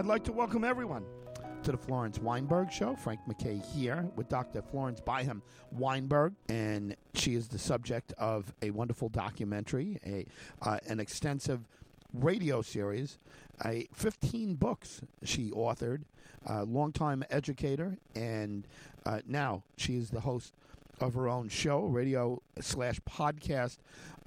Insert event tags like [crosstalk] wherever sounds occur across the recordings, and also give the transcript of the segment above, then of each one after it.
I'd like to welcome everyone to the Florence Weinberg Show. Frank McKay here with Dr. Florence Byham Weinberg, and she is the subject of a wonderful documentary, a uh, an extensive radio series, a 15 books she authored, a longtime educator, and uh, now she is the host of her own show, radio slash podcast.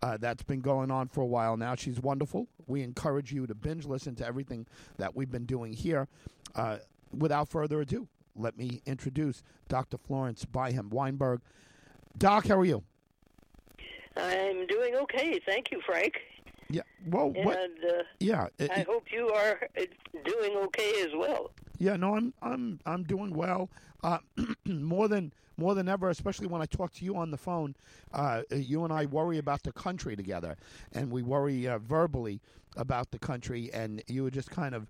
Uh, that's been going on for a while now. She's wonderful. We encourage you to binge listen to everything that we've been doing here. Uh, without further ado, let me introduce Dr. Florence Byham Weinberg. Doc, how are you? I'm doing okay, thank you, Frank. Yeah. Well, and what? Uh, yeah. It, I hope you are doing okay as well. Yeah. No, I'm I'm I'm doing well. Uh, [clears throat] more than more than ever, especially when I talk to you on the phone. Uh, you and I worry about the country together, and we worry uh, verbally about the country. And you were just kind of,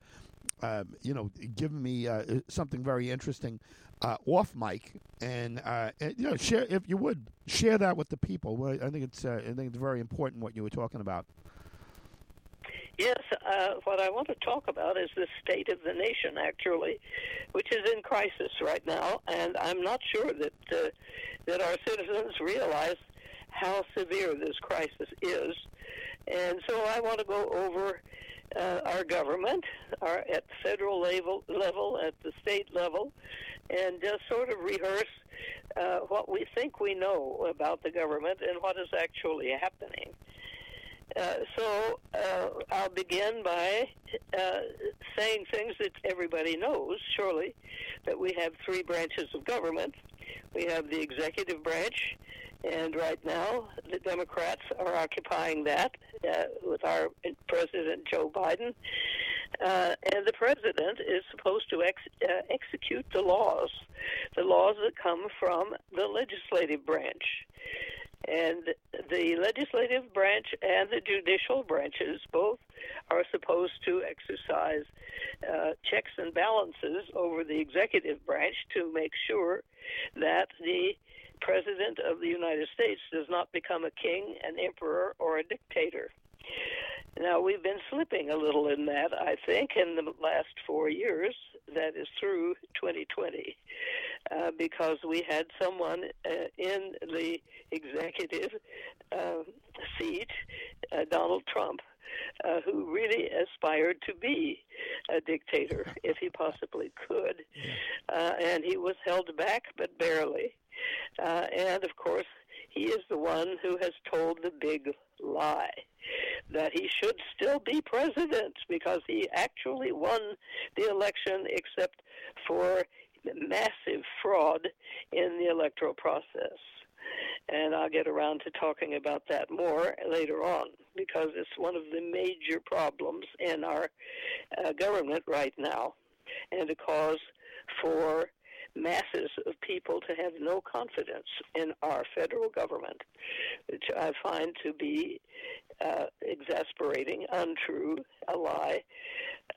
uh, you know, giving me uh, something very interesting uh, off mic, and, uh, and, you know, share if you would share that with the people. I think it's I think it's very important what you were talking about. Yes, uh, what I want to talk about is the state of the nation, actually, which is in crisis right now, and I'm not sure that uh, that our citizens realize how severe this crisis is. And so I want to go over uh, our government, our at federal level, level, at the state level, and just sort of rehearse uh, what we think we know about the government and what is actually happening. Uh, so uh, I'll begin by uh, saying things that everybody knows, surely, that we have three branches of government. We have the executive branch, and right now the Democrats are occupying that uh, with our President Joe Biden. Uh, and the president is supposed to ex- uh, execute the laws, the laws that come from the legislative branch. And the legislative branch and the judicial branches both are supposed to exercise uh, checks and balances over the executive branch to make sure that the president of the United States does not become a king, an emperor, or a dictator. Now, we've been slipping a little in that, I think, in the last four years, that is through 2020, uh, because we had someone uh, in the executive uh, seat, uh, Donald Trump, uh, who really aspired to be a dictator [laughs] if he possibly could. Uh, and he was held back, but barely. Uh, and of course, he is the one who has told the big lie that he should still be president because he actually won the election except for massive fraud in the electoral process. And I'll get around to talking about that more later on because it's one of the major problems in our uh, government right now and a cause for masses of people to have no confidence in our federal government, which I find to be uh, exasperating, untrue, a lie,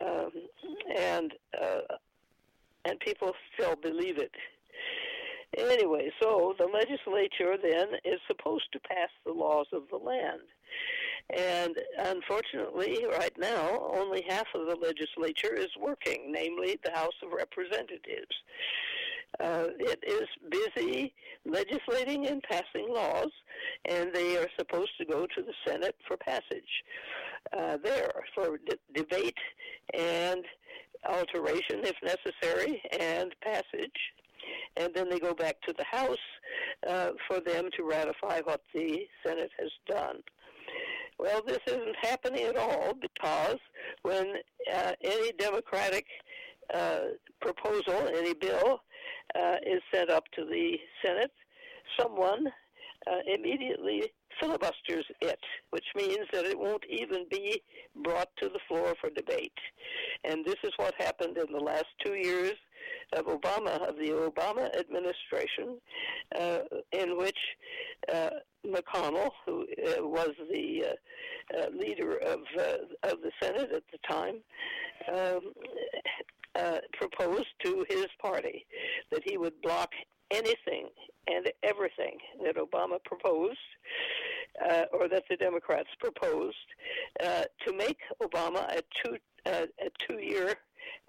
um, and uh, and people still believe it. Anyway, so the legislature then is supposed to pass the laws of the land. And unfortunately, right now, only half of the legislature is working, namely the House of Representatives. Uh, it is busy legislating and passing laws, and they are supposed to go to the Senate for passage uh, there for de- debate and alteration if necessary, and passage. And then they go back to the House uh, for them to ratify what the Senate has done. Well, this isn't happening at all because when uh, any Democratic uh, proposal, any bill, uh, is sent up to the Senate, someone uh, immediately filibusters it, which means that it won't even be brought to the floor for debate. And this is what happened in the last two years of Obama, of the Obama administration, uh, in which uh, McConnell, who uh, was the uh, uh, leader of uh, of the Senate at the time, um, proposed to his party that he would block anything and everything that Obama proposed uh, or that the Democrats proposed uh, to make Obama a two uh, a two year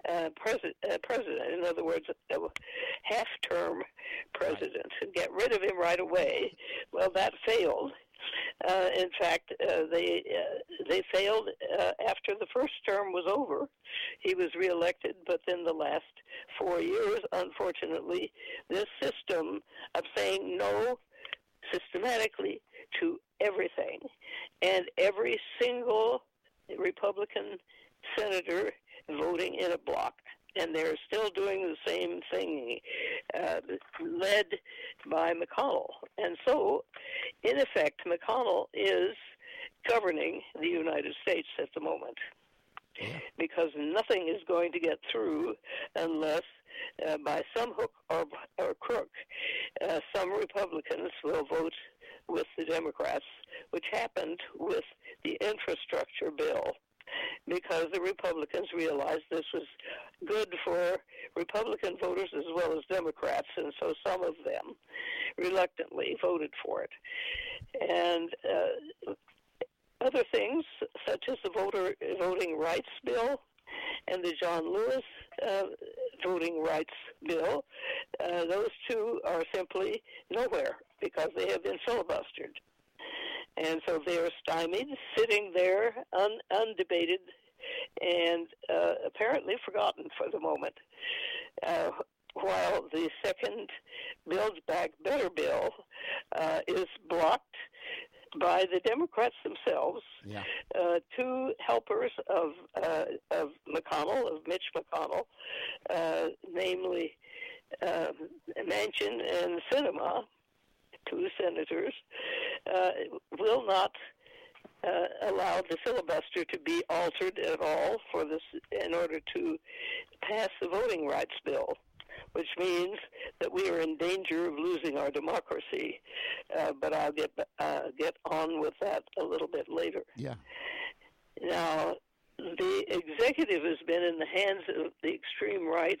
uh, pres- uh, president. In other words, a half-term president, and get rid of him right away. Well, that failed. Uh, in fact, uh, they uh, they failed uh, after the first term was over. He was reelected, but then the last four years, unfortunately, this system of saying no systematically to everything, and every single Republican senator voting in a block and they're still doing the same thing, uh, led by McConnell. And so, in effect, McConnell is governing the United States at the moment. Because nothing is going to get through unless, uh, by some hook or, or crook, uh, some Republicans will vote with the Democrats, which happened with the infrastructure bill because the Republicans realized this was good for Republican voters as well as Democrats, and so some of them reluctantly voted for it. And uh, other things, such as the voter voting rights bill and the John Lewis uh, voting rights bill, uh, those two are simply nowhere because they have been filibustered. And so they are stymied, sitting there un- undebated and uh, apparently forgotten for the moment. Uh, while the second Build Back Better bill uh, is blocked by the Democrats themselves, Yeah. uh, two helpers of uh, of McConnell, of Mitch McConnell, uh, namely uh, Manchin and Sinema, two senators, uh, will not uh, allow the filibuster to be altered at all for this in order to pass the voting rights bill. Which means that we are in danger of losing our democracy, uh, but I'll get uh, get on with that a little bit later. Yeah. Now, the executive has been in the hands of the extreme right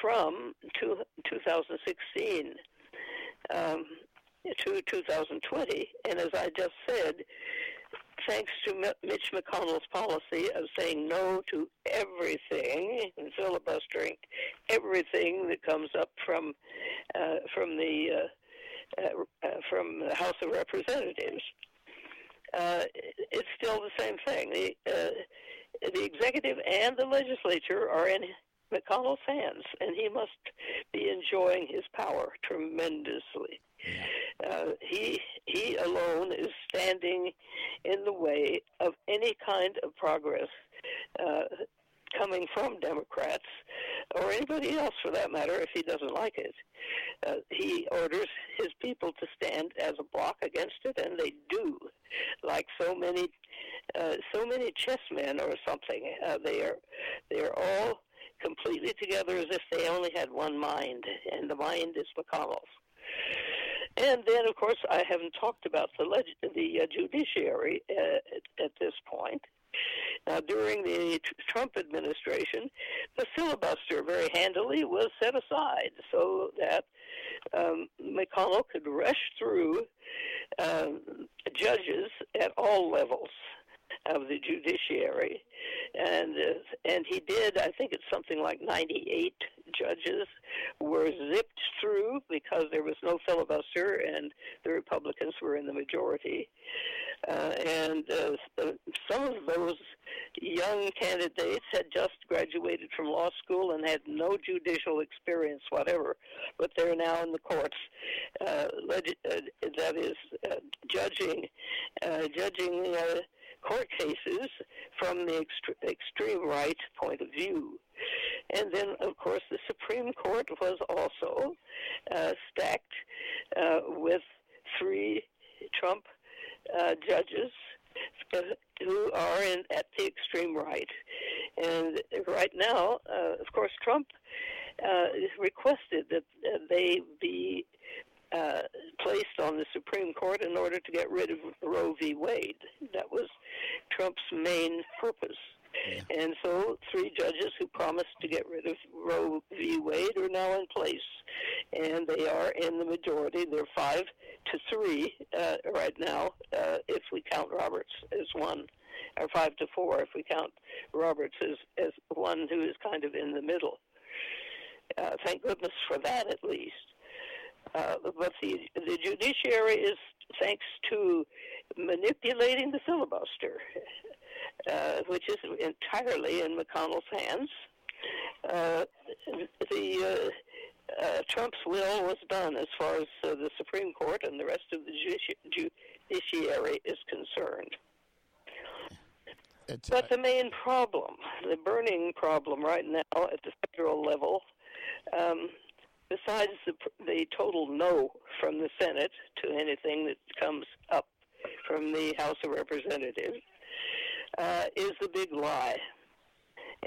from two, 2016 um, to 2020, and as I just said, thanks to Mitch McConnell's policy of saying no to everything and filibustering everything that comes up from uh, from the uh, uh, uh, from the House of Representatives, uh, it's still the same thing. The uh, the executive and the legislature are in McConnell's hands, and he must be enjoying his power tremendously. Uh, he he alone is standing in the way of any kind of progress uh, coming from Democrats or anybody else for that matter if he doesn't like it. Uh, he orders his people to stand as a block against it, and they do, like so many uh, so many chessmen or something. Uh, they are they are all completely together as if they only had one mind, and the mind is McConnell's. And then, of course, I haven't talked about the leg- the uh, judiciary uh, at, at this point. Now, during the Trump administration, the filibuster very handily was set aside so that um, McConnell could rush through um, judges at all levels of the judiciary, and uh, and he did. I think it's something like 98 judges were zipped through because there was no filibuster and the Republicans were in the majority. Uh, and uh, some of those young candidates had just graduated from law school and had no judicial experience whatever, but they're now in the courts. Uh, leg- uh, that is, uh, judging, uh, judging uh, court cases from the ext- extreme right point of view. And then, of course, the Supreme Court was also uh, stacked uh, with three Trump uh, judges uh, who are in, at the extreme right. And right now, uh, of course, Trump uh, requested that they be uh, placed on the Supreme Court in order to get rid of Roe v. Wade. That was Trump's main purpose. Yeah. And so, three judges who promised to get rid of Roe v. Wade are now in place, and they are in the majority. They're five to three uh, right now, uh, if we count Roberts as one. or five to four if we count Roberts as as one who is kind of in the middle. Uh, thank goodness for that, at least. Uh, but the the judiciary is thanks to manipulating the filibuster, [laughs] uh, which is entirely in McConnell's hands. Uh, the uh, uh, Trump's will was done as far as uh, the Supreme Court and the rest of the judici- judiciary is concerned. It's, But the main problem, the burning problem right now at the federal level, um, besides the, the total no from the Senate to anything that comes up from the House of Representatives, uh, is the big lie.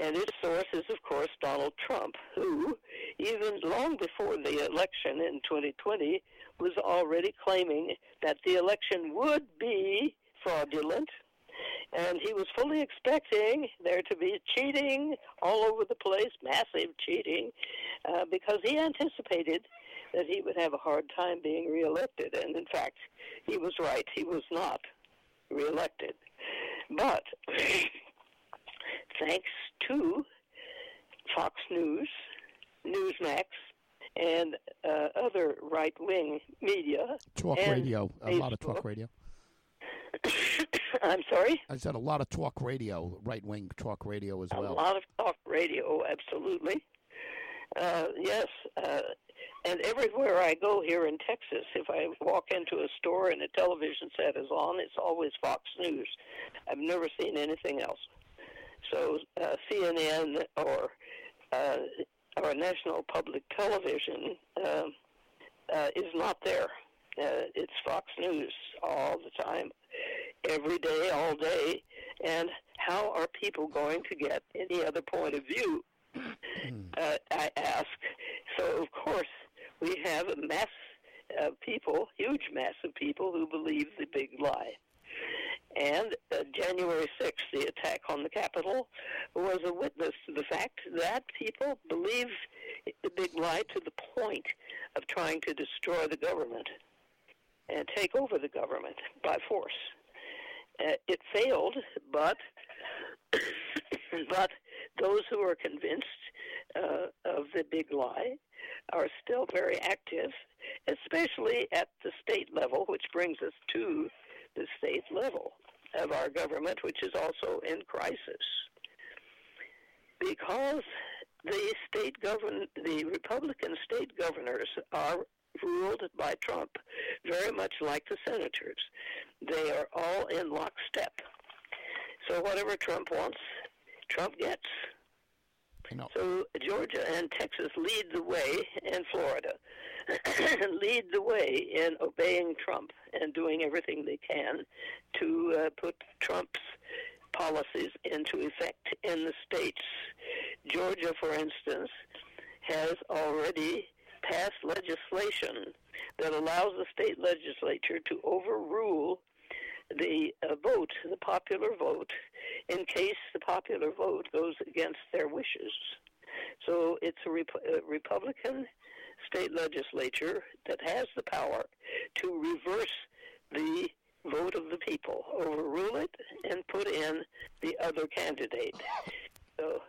And its source is, of course, Donald Trump, who, even long before the election in 2020, was already claiming that the election would be fraudulent and he was fully expecting there to be cheating all over the place, massive cheating, uh, because he anticipated that he would have a hard time being reelected. And in fact, he was right. He was not reelected. But [laughs] thanks to Fox News, Newsmax, and uh, other right wing media, talk radio, a lot of talk radio. [coughs] I'm sorry? I said a lot of talk radio, right wing talk radio as well. A lot of talk radio, absolutely. Uh, yes, uh, and everywhere I go here in Texas, if I walk into a store and a television set is on, it's always Fox News. I've never seen anything else. So uh, CNN or uh, or National Public Television um uh, is not there. Uh, it's Fox News all the time, every day, all day. And how are people going to get any other point of view? uh, I ask. So, of course, we have a mass of people, huge mass of people who believe the big lie. And uh, January 6th, the attack on the Capitol, was a witness to the fact that people believe the big lie to the point of trying to destroy the government and take over the government [laughs] by force. Uh, it failed, but [coughs] but those who are convinced uh, of the big lie are still very active, especially at the state level, which brings us to the state level of our government, which is also in crisis. Because the state govern the Republican state governors are ruled by Trump, very much like the senators. They are all in lockstep. So whatever Trump wants, Trump gets. So Georgia and Texas lead the way, and Florida [coughs] lead the way in obeying Trump and doing everything they can to uh, put Trump's policies into effect in the states. Georgia, for instance, has already passed legislation that allows the state legislature to overrule the uh, vote, the popular vote, in case the popular vote goes against their wishes. So it's a, Rep- a Republican state legislature that has the power to reverse the vote of the people, overrule it, and put in the other candidate. So,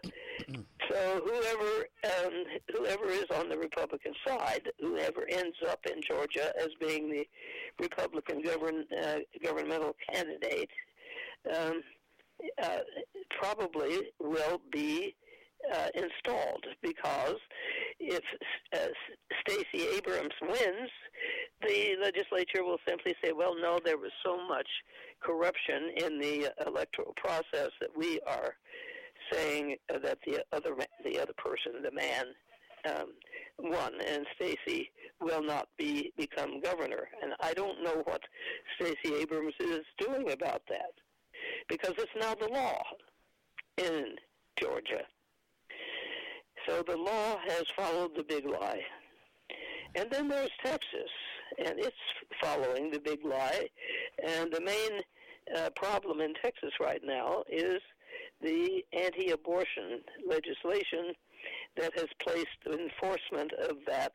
so whoever um, whoever is on the Republican side, whoever ends up in Georgia as being the Republican govern uh, governmental candidate, um, uh, probably will be uh, installed because if uh, Stacey Abrams wins, the legislature will simply say, "Well, no, there was so much corruption in the electoral process that we are saying that the other the other person, the man, um, won, and Stacey will not be become governor." And I don't know what Stacey Abrams is doing about that because it's now the law in Georgia. So the law has followed the big lie. And then there's Texas, and it's following the big lie. And the main uh, problem in Texas right now is the anti abortion legislation that has placed the enforcement of that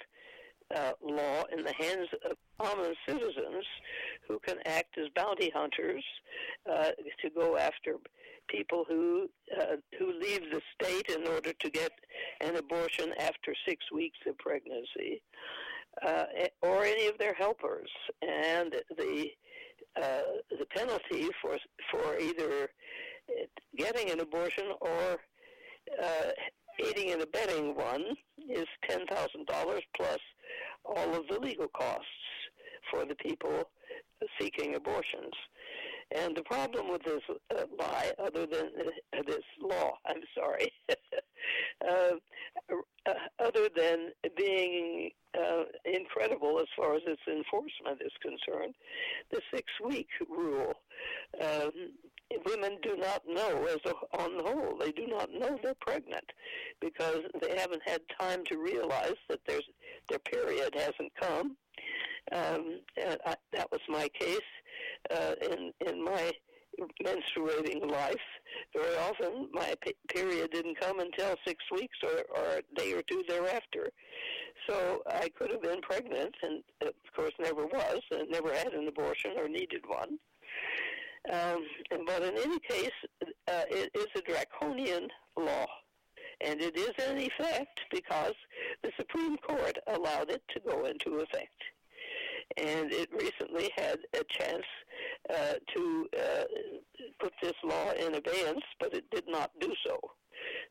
uh, law in the hands of common citizens who can act as bounty hunters uh, to go after people who uh, who leave the state in order to get an abortion after six weeks of pregnancy, uh, or any of their helpers, and the uh, the penalty for for either getting an abortion or uh, aiding and abetting one is ten thousand dollars plus all of the legal costs for the people seeking abortions. And the problem with this uh, lie, other than uh, this law, [laughs] I'm sorry, [laughs] uh, uh, other than being uh, incredible as far as its enforcement is concerned, the six-week rule. Um, women do not know, as a, on the whole, they do not know they're pregnant because they haven't had time to realize that there's their period hasn't come. Um, I, that was my case uh, in in my menstruating life. Very often, my p- period didn't come until six weeks or, or a day or two thereafter. So I could have been pregnant, and of course never was, and never had an abortion or needed one. Um, but in any case, uh, it is a draconian law. And it is in effect because the Supreme Court allowed it to go into effect and it recently had a chance uh, to uh, put this law in abeyance, but it did not do so.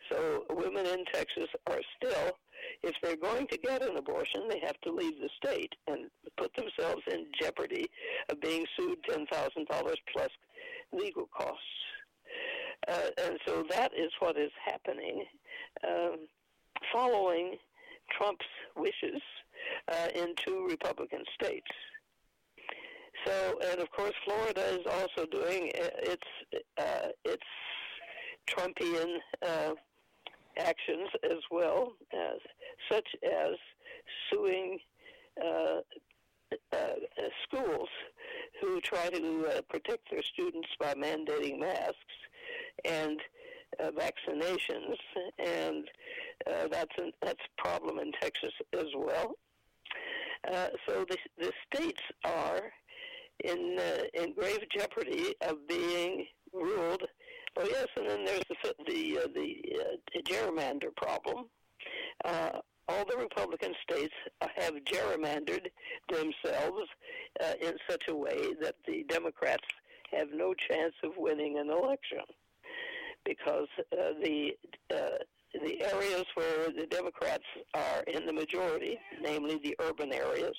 So women in Texas are still, if they're going to get an abortion, they have to leave the state and put themselves in jeopardy of being sued $10,000 plus legal costs. Uh, and so that is what is happening um, following Trump's wishes uh, in two Republican states. So, and of course, Florida is also doing uh, its uh, its Trumpian uh, actions as well, as such as suing uh, uh, schools who try to uh, protect their students by mandating masks and uh, vaccinations, and uh, that's an, that's a problem in Texas as well. Uh, so the the states are in uh, in grave jeopardy of being ruled. Oh yes, and then there's the the uh, uh, the gerrymander problem. Uh, all the Republican states have gerrymandered themselves uh, in such a way that the Democrats have no chance of winning an election because uh, the uh, the areas where the Democrats are in the majority, namely the urban areas,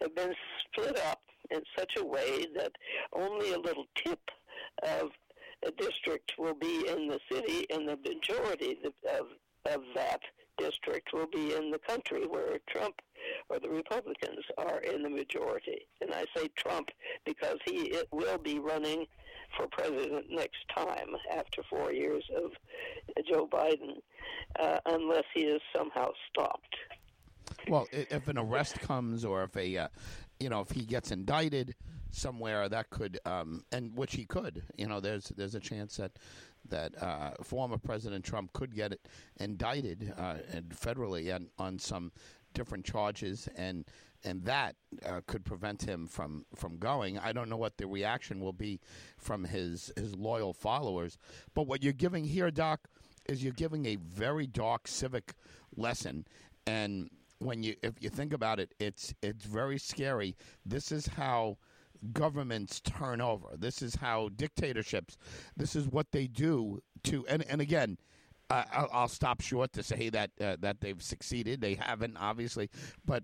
have been split up in such a way that only a little tip of a district will be in the city, and the majority of, of that district will be in the country where Trump or the Republicans are in the majority. And I say Trump because he it will be running for president next time after four years of Joe Biden, uh, unless he is somehow stopped. Well, if an arrest comes, or if a, uh, you know, if he gets indicted somewhere, that could, um, and which he could, you know, there's there's a chance that that uh, former President Trump could get indicted uh, and federally on, on some different charges, and and that uh, could prevent him from, from going. I don't know what the reaction will be from his his loyal followers, but what you're giving here, Doc, is you're giving a very dark civic lesson, and when you if you think about it, it's it's very scary. This is how governments turn over. This is how dictatorships. This is what they do to and and again. Uh, I'll, I'll, stop short to say that uh, that they've succeeded. They haven't, obviously, but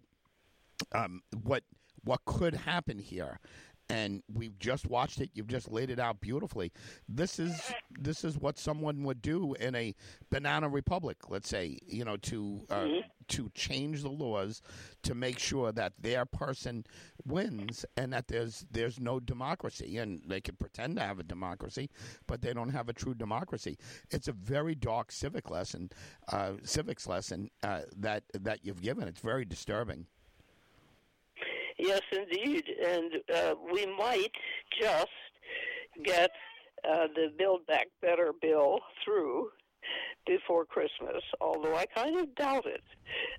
um, what what could happen here and we've just watched it you've just laid it out beautifully this is this is what someone would do in a banana republic let's say you know to uh, mm-hmm. To change the laws to make sure that their person wins and that there's there's no democracy. And they can pretend to have a democracy but they don't have a true democracy. It's a very dark civic lesson uh, civics lesson uh, that that you've given. It's very disturbing. Yes, indeed, and uh, we might just get uh, the Build Back Better bill through before Christmas, although I kind of doubt it.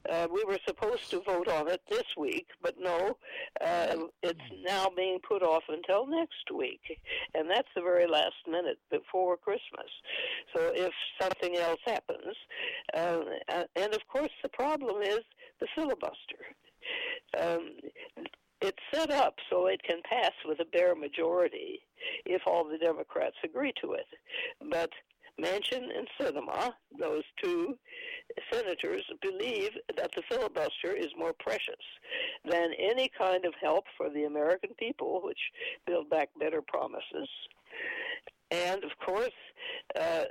Uh, we were supposed to vote on it this week, but no, uh, it's now being put off until next week, and that's the very last minute before Christmas. So if something else happens, uh, and of course the problem is the filibuster. Um, it's set up so it can pass with a bare majority if all the Democrats agree to it. But Manchin and Sinema, those two senators, believe that the filibuster is more precious than any kind of help for the American people, which Build Back Better promises. And of course, uh,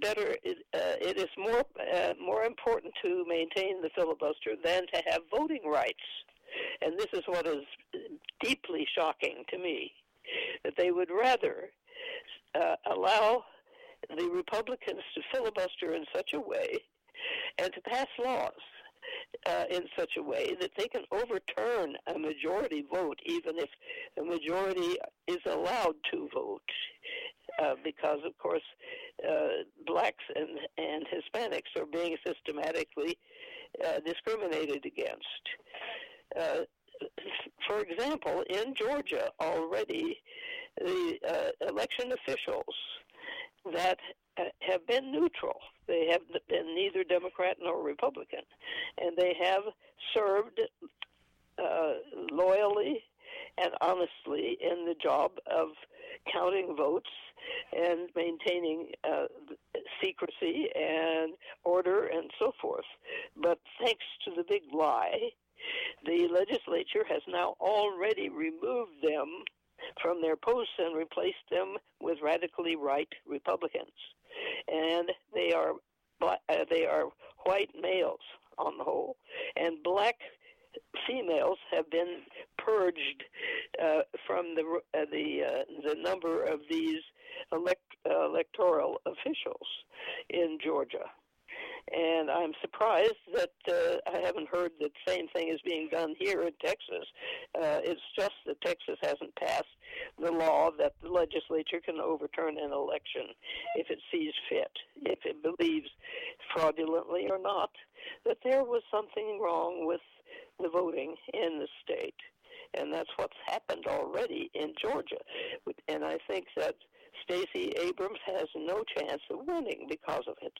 better uh, it is more uh, more important to maintain the filibuster than to have voting rights. And this is what is deeply shocking to me that they would rather uh, allow the Republicans to filibuster in such a way and to pass laws uh, in such a way that they can overturn a majority vote, even if the majority is allowed to vote. Uh, because, of course, uh, blacks and, and Hispanics are being systematically uh, discriminated against. Uh, for example, in Georgia already, the uh, election officials that have been neutral. They have been neither Democrat nor Republican, and they have served uh, loyally and honestly in the job of counting votes and maintaining uh, secrecy and order and so forth. But thanks to the big lie, the legislature has now already removed them from their posts and replaced them with radically right Republicans, and they are uh, they are white males on the whole, and black females have been purged uh, from the uh, the uh, the number of these elect, electoral officials in Georgia. And I'm surprised that uh, I haven't heard that same thing is being done here in Texas. Uh, it's just that Texas hasn't passed the law that the legislature can overturn an election if it sees fit, if it believes fraudulently or not that there was something wrong with the voting in the state. And that's what's happened already in Georgia. And I think that Stacey Abrams has no chance of winning because of it.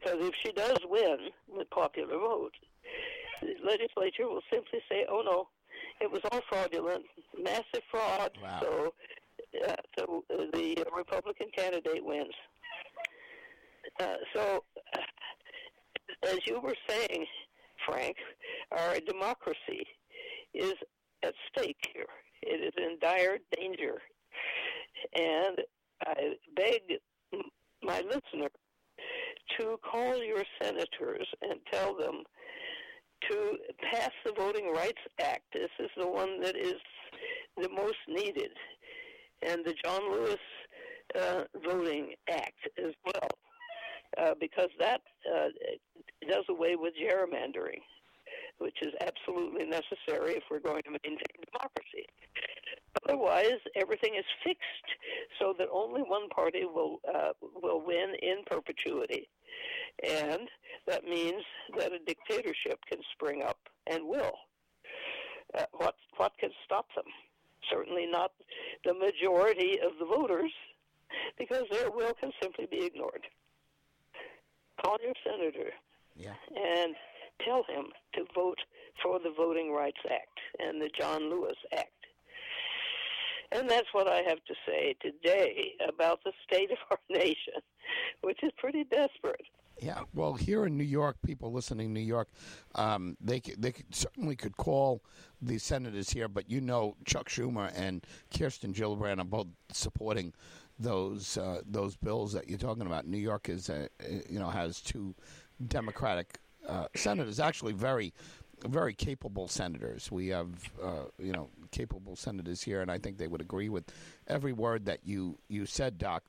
Because if she does win the popular vote, the legislature will simply say, "Oh no, it was all fraudulent, massive fraud." Wow. So, uh, so uh, the Republican candidate wins. Uh, so, as you were saying, Frank, our democracy is at stake here. It is in dire danger, and I beg my listeners to call your senators and tell them to pass the Voting Rights Act. This is the one that is the most needed, and the John Lewis uh, Voting Act as well, uh, because that uh, does away with gerrymandering, which is absolutely necessary if we're going to maintain democracy. Otherwise, everything is fixed so that only one party will uh, will win in perpetuity, and that means that a dictatorship can spring up and will. Uh, what what can stop them? Certainly not the majority of the voters, because their will can simply be ignored. Call your senator yeah. and tell him to vote for the Voting Rights Act and the John Lewis Act. And that's what I have to say today about the state of our [laughs] nation, which is pretty desperate. Yeah, well, here in New York, people listening in New York, um, they they certainly could call the senators here, but you know Chuck Schumer and Kirsten Gillibrand are both supporting those uh, those bills that you're talking about. New York is uh, you know has two Democratic uh, senators, actually very very capable senators. We have uh, you know capable senators here, and I think they would agree with every word that you you said, Doc.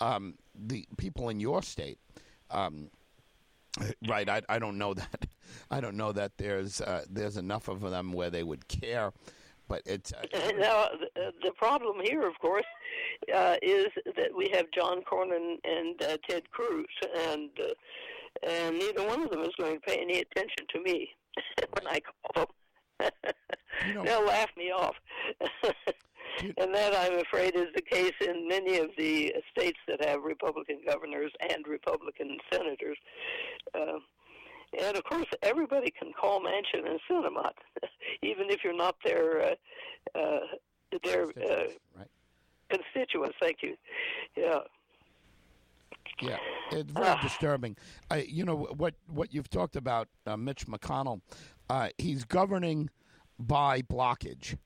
Um, the people in your state um, right. I, I don't know [laughs] that. I don't know that there's uh, there's enough of them where they would care But it's uh, [laughs] now the, problem here, of course, uh, is that we have John Cornyn and uh, Ted Cruz, and uh, and neither one of them is going to pay any attention to me [laughs] when I call them. [laughs] you know, They'll laugh me off. [laughs] and that, I'm afraid, is the case in many of the states that have Republican governors and Republican senators. Uh, and of course, everybody can call Manchin and Sinema, even if you're not their uh, uh, their uh, right. constituents. Thank you. Yeah. Yeah, it's very disturbing. I, you know what? What you've talked about, uh, Mitch McConnell. Uh, he's governing by blockage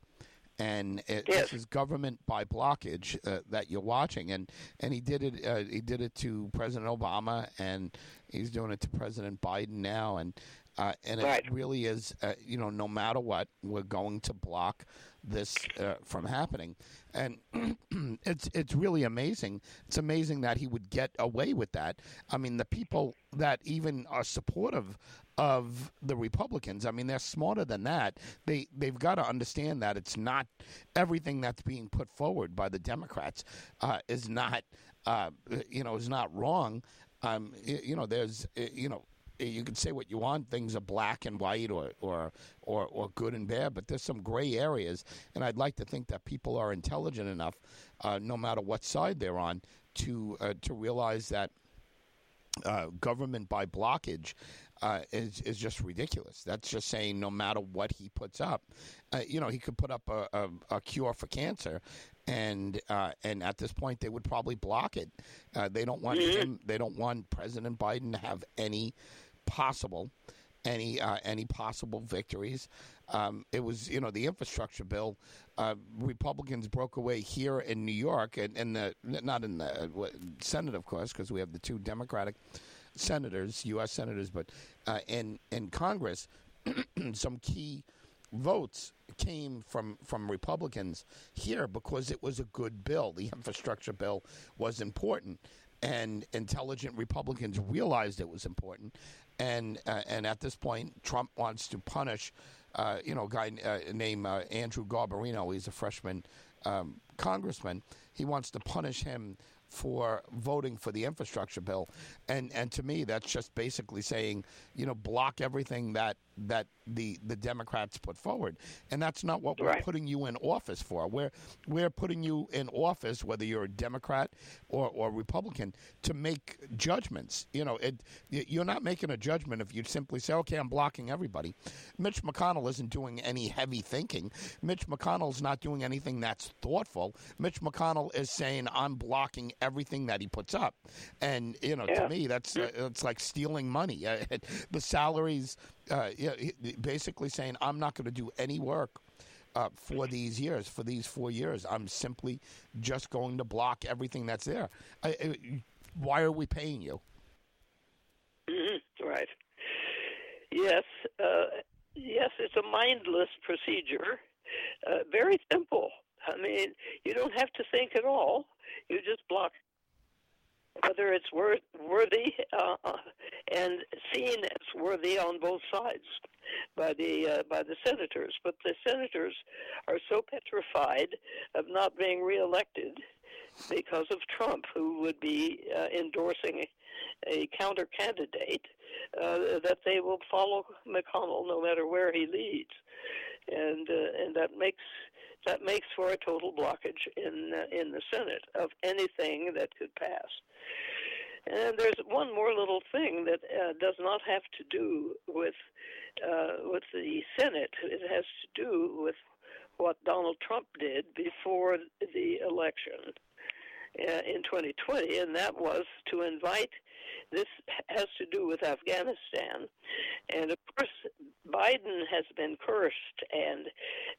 and it, yes. this is government by blockage uh, that you're watching, and and he did it. Uh, he did it to President Obama, and he's doing it to President Biden now, and uh, and it right. really is. Uh, you know, no matter what, we're going to block this uh, from happening, and [clears throat] it's it's really amazing. It's amazing that he would get away with that. I mean, the people that even are supportive of the Republicans. I mean, they're smarter than that. They they've got to understand that it's not everything that's being put forward by the Democrats uh, is not uh, you know is not wrong. Um, you know, there's you know you can say what you want. Things are black and white, or or or, or good and bad, but there's some gray areas. And I'd like to think that people are intelligent enough, uh, no matter what side they're on, to uh, to realize that uh, government by blockage uh, is is just ridiculous. That's just saying no matter what he puts up, uh, you know, he could put up a, a, a cure for cancer, and uh, and at this point they would probably block it. Uh, they don't want mm-hmm. him. They don't want President Biden to have any possible any uh, any possible victories. Um, it was you know the infrastructure bill. Uh, Republicans broke away here in New York and, the not in the uh, Senate of course because we have the two Democratic senators, U.S. senators, but uh, in in Congress, [clears throat] some key votes came from from Republicans here because it was a good bill. The infrastructure bill was important, and intelligent Republicans realized it was important. And uh, and at this point, Trump wants to punish, uh, you know, a guy uh, named uh, Andrew Garbarino. He's a freshman um, congressman. He wants to punish him for voting for the infrastructure bill, and and to me that's just basically saying you know block everything that that the the Democrats put forward, and that's not what we're putting you in office for. We're we're putting you in office, whether you're a Democrat or, or Republican, to make judgments. You know, it, you're not making a judgment if you simply say, "Okay, I'm blocking everybody." Mitch McConnell isn't doing any heavy thinking. Mitch McConnell's not doing anything that's thoughtful. Mitch McConnell is saying, "I'm blocking everything that he puts up," and you know, yeah. to me, that's uh, it's like stealing money. Uh, [laughs] the salaries uh, yeah, basically saying, I'm not going to do any work uh, for these years, for these four years. I'm simply just going to block everything that's there. I, I, why are we paying you? Mm-hmm. Right. Yes. Uh, yes, it's a mindless procedure. Uh, very simple. I mean, you don't have to think at all. You just block whether it's worth, worthy [laughs] uh, and seen as worthy on both sides by the uh, by the senators. But the senators are so petrified of not being reelected because of Trump, who would be uh, endorsing a counter candidate, uh, that they will follow McConnell no matter where he leads, and uh, and that makes that makes for a total blockage in uh, in the Senate of anything that could pass. And there's one more little thing that uh, does not have to do with uh, with the Senate. It has to do with what Donald Trump did before the election in 2020, and that was to invite. This has to do with Afghanistan, and of course, Biden has been cursed and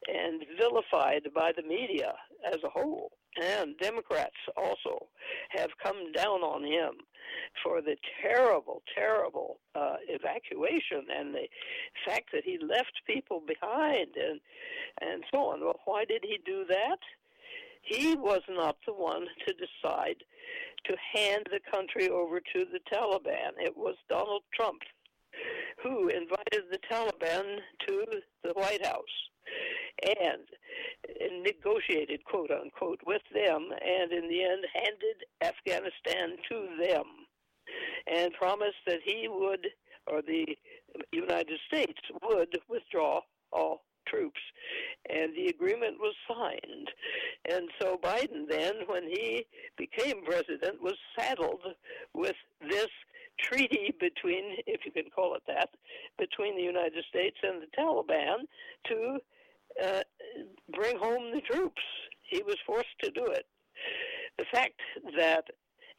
and vilified by the media as a whole, and Democrats also have come down on him for the terrible, terrible uh, evacuation and the fact that he left people behind and and so on. Well, why did he do that? He was not the one to decide to hand the country over to the Taliban. It was Donald Trump who invited the Taliban to the White House. And negotiated, quote unquote, with them, and in the end handed Afghanistan to them, and promised that he would, or the United States would, withdraw all troops. And the agreement was signed. And so Biden then, when he became president, was saddled with this treaty between, if you can call it that, between the United States and the Taliban to uh, bring home the troops. He was forced to do it. The fact that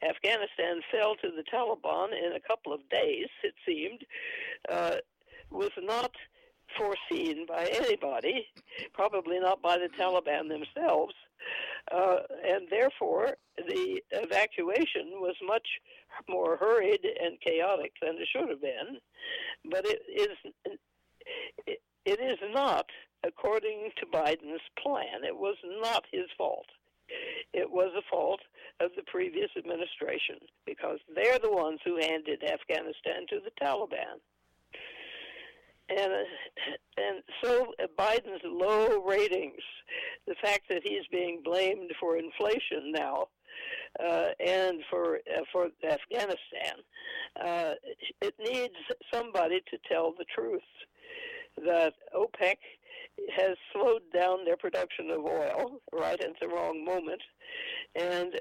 Afghanistan fell to the Taliban in a couple of days, it seemed, uh, was not foreseen by anybody, probably not by the Taliban themselves, uh, and therefore the evacuation was much more hurried and chaotic than it should have been. But it is it, it is not according to Biden's plan. It was not his fault. It was the fault of the previous administration because they're the ones who handed Afghanistan to the Taliban. And [laughs] and so Biden's low ratings, the fact that he's being blamed for inflation now, uh, and for uh, for Afghanistan, uh, it needs somebody to tell the truth that OPEC has slowed down their production of oil right at the wrong moment, and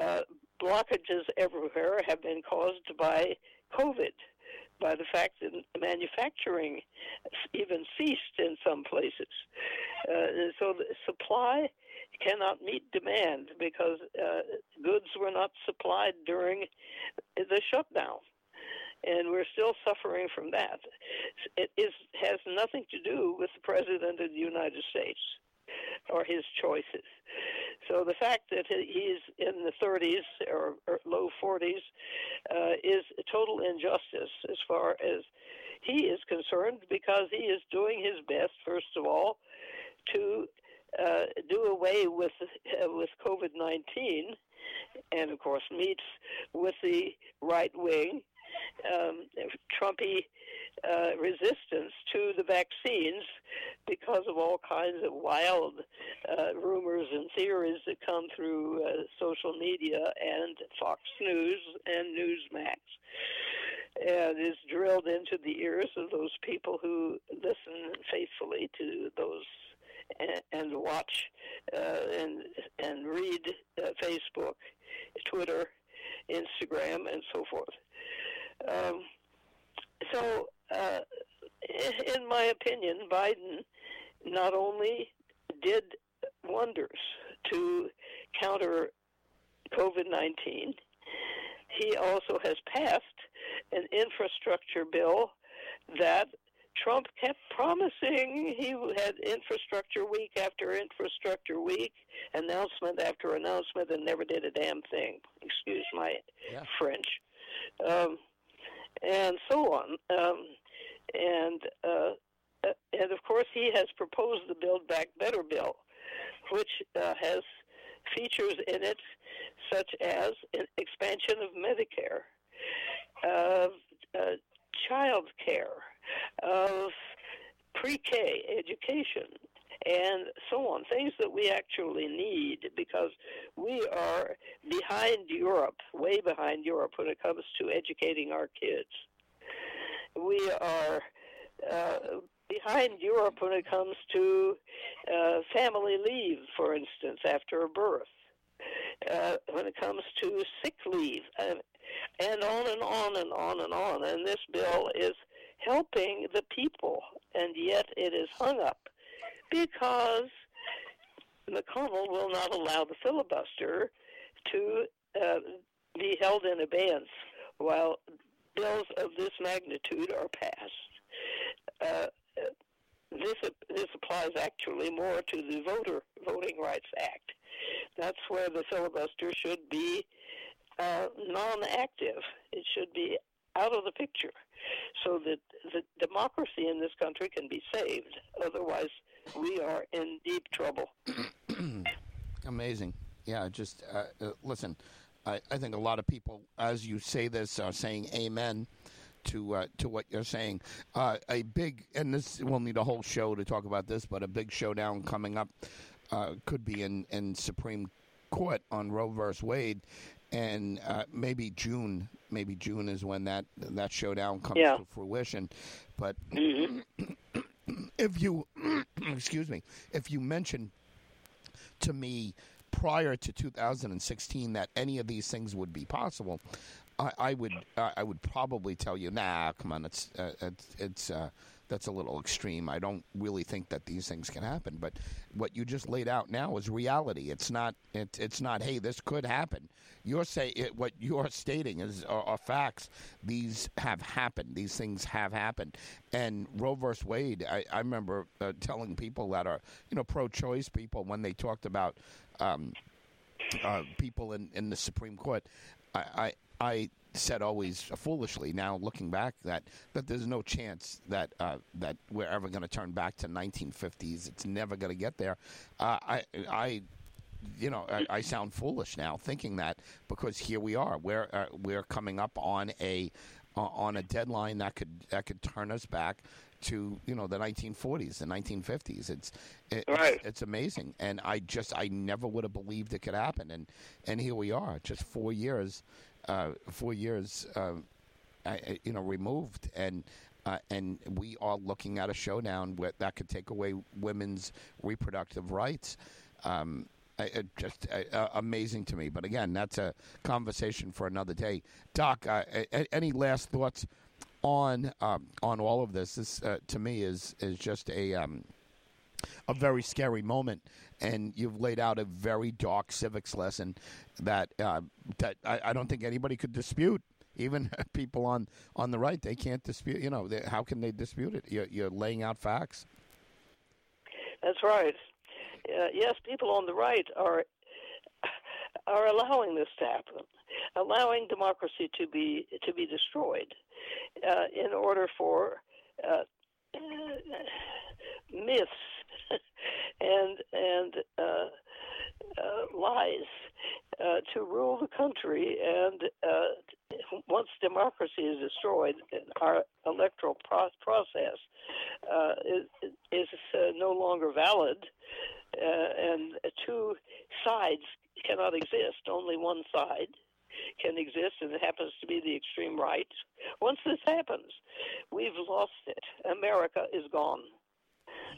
uh, blockages everywhere have been caused by COVID, by the fact that manufacturing even ceased in some places. Uh, so the supply cannot meet demand because uh, goods were not supplied during the shutdown and we're still suffering from that. It is, has nothing to do with the President of the United States or his choices. So the fact that he's in the 30s or, low 40s uh, is total injustice as far as he is concerned because he is doing his best, first of all, to uh, do away with uh, with COVID 19, and of course meets with the right wing um, Trumpy uh, resistance to the vaccines because of all kinds of wild uh, rumors and theories that come through uh, social media and Fox News and Newsmax. And is drilled into the ears of those people who listen faithfully to those and, and watch uh, and and read uh, Facebook, Twitter, Instagram, and so forth. Um, so, uh, in my opinion, Biden not only did wonders to counter COVID 19, he also has passed an infrastructure bill that Trump kept promising. He had infrastructure week after infrastructure week, announcement after announcement, and never did a damn thing. Excuse my yeah. French. Um, and so on. Um, and uh, uh, and of course, he has proposed the Build Back Better bill, which uh, has features in it such as expansion of Medicare, of uh, child care, of pre-K education, and so on. Things that we actually need because we are behind Europe, way behind Europe when it comes to educating our kids. We are uh, behind Europe when it comes to uh, family leave, for instance, after a birth. Uh, when it comes to sick leave, and, and on and on and on and on. And this bill is helping the people, and yet it is hung up because McConnell will not allow the filibuster to uh, be held in abeyance while bills of this magnitude are passed. Uh, this this applies actually more to the Voter Voting Rights Act. That's where the filibuster should be uh, non-active. It should be out of the picture, so that the democracy in this country can be saved. Otherwise, we are in deep trouble. [clears throat] Amazing. Yeah, just uh, uh, listen. I, I, think a lot of people, as you say this, are saying amen to uh, to what you're saying. Uh, a big, and this we'll need a whole show to talk about this, but a big showdown coming up uh, could be in, in Supreme Court on Roe versus Wade, and uh, maybe June, maybe June is when that that showdown comes Yeah. to fruition. But Mhm. [clears throat] if you, [clears throat] excuse me, if you mention to me prior to 2016 that any of these things would be possible, I, I would I would probably tell you, nah, come on, it's uh, it's it's uh, that's a little extreme. I don't really think that these things can happen. But what you just laid out now is reality. It's not it, it's not hey, this could happen. You're say it, what you're stating is are, are facts. These have happened. These things have happened. And Roe versus Wade, I, I remember uh, telling people that are you know pro-choice people when they talked about um, uh, people in, in the Supreme Court. I, I I said always foolishly. Now looking back, that that there's no chance that uh, that we're ever going to turn back to 1950s. It's never going to get there. Uh, I I. You know, I, I sound foolish now thinking that because here we are. We're uh, we're coming up on a uh, on a deadline that could that could turn us back to you know the 1940s, the 1950s. It's it, Right. it's, it's amazing, and I just I never would have believed it could happen, and and here we are, just four years, uh, four years, uh, I, you know, removed, and. Uh, and we are looking at a showdown where that could take away women's reproductive rights. Um, it just uh, amazing to me. But again, that's a conversation for another day. Doc, uh, any last thoughts on um, on all of this? This uh, to me is is just a um, a very scary moment, and you've laid out a very dark civics lesson that uh, that I, I don't think anybody could dispute. Even [laughs] people on, on the right, they can't dispute. You know, they, how can they dispute it? You're, you're laying out facts. That's right. Uh, yes, people on the right are are allowing this to happen, allowing democracy to be to be destroyed uh, in order for uh, myths and and uh, uh, lies uh, to rule the country. And uh, once democracy is destroyed, our electoral pro- process uh, is, is uh, no longer valid, and two sides cannot exist. Only one side can exist, and it happens to be the extreme right. Once this happens, we've lost it. America is gone.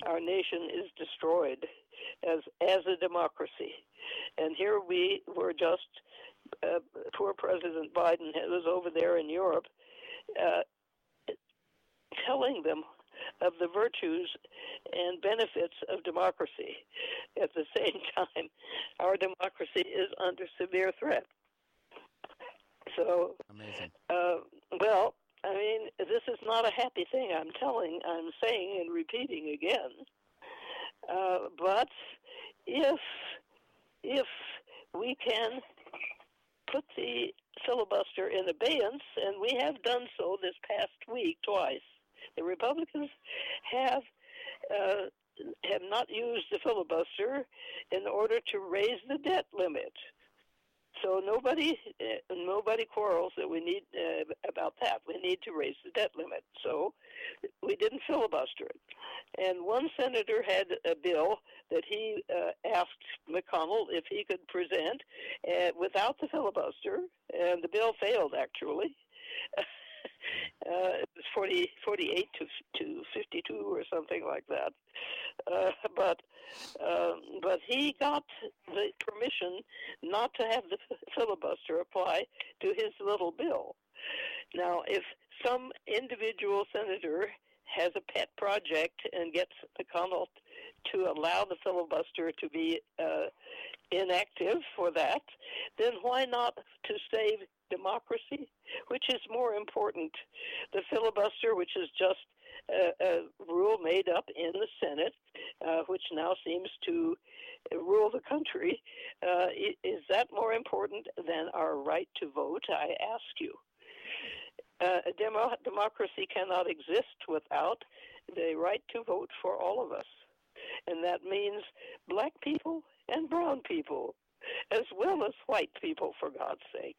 Our nation is destroyed as as a democracy, and here we were just. Uh, poor President Biden was over there in Europe, uh, telling them of the virtues and benefits of democracy. At the same [laughs] time, our democracy is under severe threat. So, Amazing. uh, well, I mean, this is not a happy thing. I'm telling, I'm saying, and repeating again. Uh, but if if we can put the filibuster in abeyance, and we have done so this past week twice, the Republicans have uh, have not used the filibuster in order to raise the debt limit. So nobody uh, nobody quarrels that we need uh, about that. We need to raise the debt limit. So we didn't filibuster it. And one senator had a bill that he uh, asked McConnell if he could present without the filibuster, and the bill failed actually. [laughs] [laughs] Uh, it was 40, 48 to to 52 or something like that. Uh, [laughs] but um, but he got the permission not to have the [laughs] filibuster apply to his little bill. Now, if some individual senator has a pet project and gets McConnell to allow the filibuster to be uh, inactive for that, then why not to save democracy? Which is more important, the filibuster, which is just a, a rule made up in the Senate, uh, which now seems to rule the country, uh, is that more important than our right to vote? I ask you. Uh, demo- democracy cannot exist without the right to vote for all of us. And that means black people and brown people, as well as white people, for God's sake.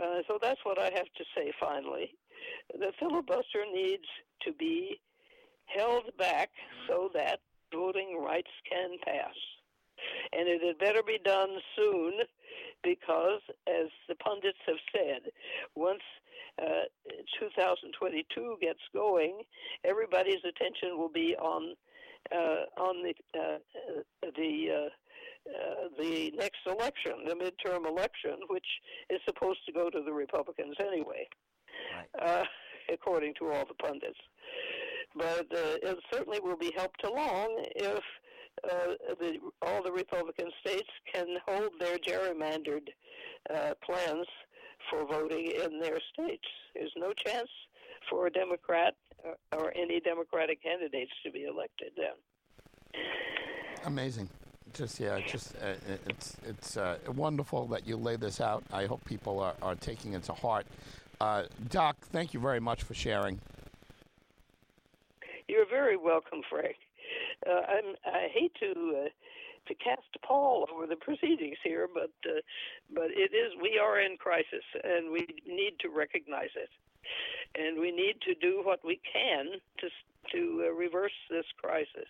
Uh, so that's what I have to say finally. The filibuster needs to be held back so that voting rights can pass. And it had better be done soon because, as the pundits have said, once uh, 2022 gets going, everybody's attention will be on uh, on the uh, the uh, uh, the next election, the midterm election, which is supposed to go to the Republicans anyway, right. Uh, [laughs] according to all the pundits. But it certainly will be helped along if uh, the, all the Republican states can hold their gerrymandered uh, plans for voting in their states. There's no chance for a Democrat or, uh, or any Democratic candidates to be elected then. Amazing. Just yeah, just uh, it's it's uh, wonderful that you lay this out. I hope people are, are taking it to heart. Uh, Doc, thank you very much for sharing. You're very welcome, Frank uh, I'm, I hate to uh, to cast a pall over the proceedings here, but uh, but it is we are in crisis, and we need to recognize it, and we need to do what we can to to uh, reverse this crisis,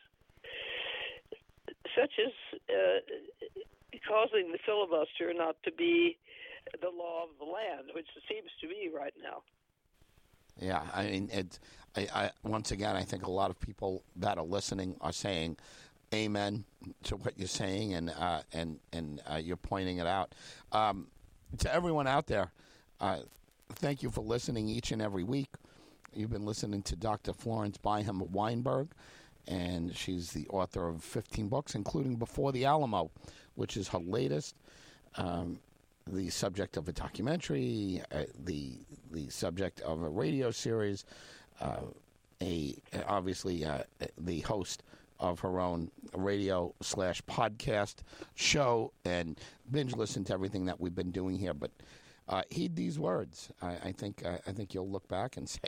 such as uh, causing the filibuster not to be the law of the land, which it seems to be right now. Yeah, I mean, it's I, I, once again, I think a lot of people that are listening are saying, "Amen" to what you're saying, and uh, and and uh, you're pointing it out. Um, to everyone out there, uh, thank you for listening each and every week. You've been listening to Dr. Florence Byham Weinberg, and she's the author of 15 books, including Before the Alamo, which is her latest. Um, the subject of a documentary, uh, the the subject of a radio series, uh, a obviously uh, the host of her own radio slash podcast show, and binge listen to everything that we've been doing here. But uh, heed these words. I, I think uh, I think you'll look back and [laughs] say,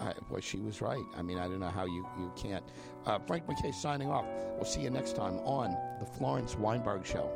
uh, "Boy, she was right." I mean, I don't know how you you can't. Uh, Frank McKay signing off. We'll see you next time on the Florence Weinberg Show.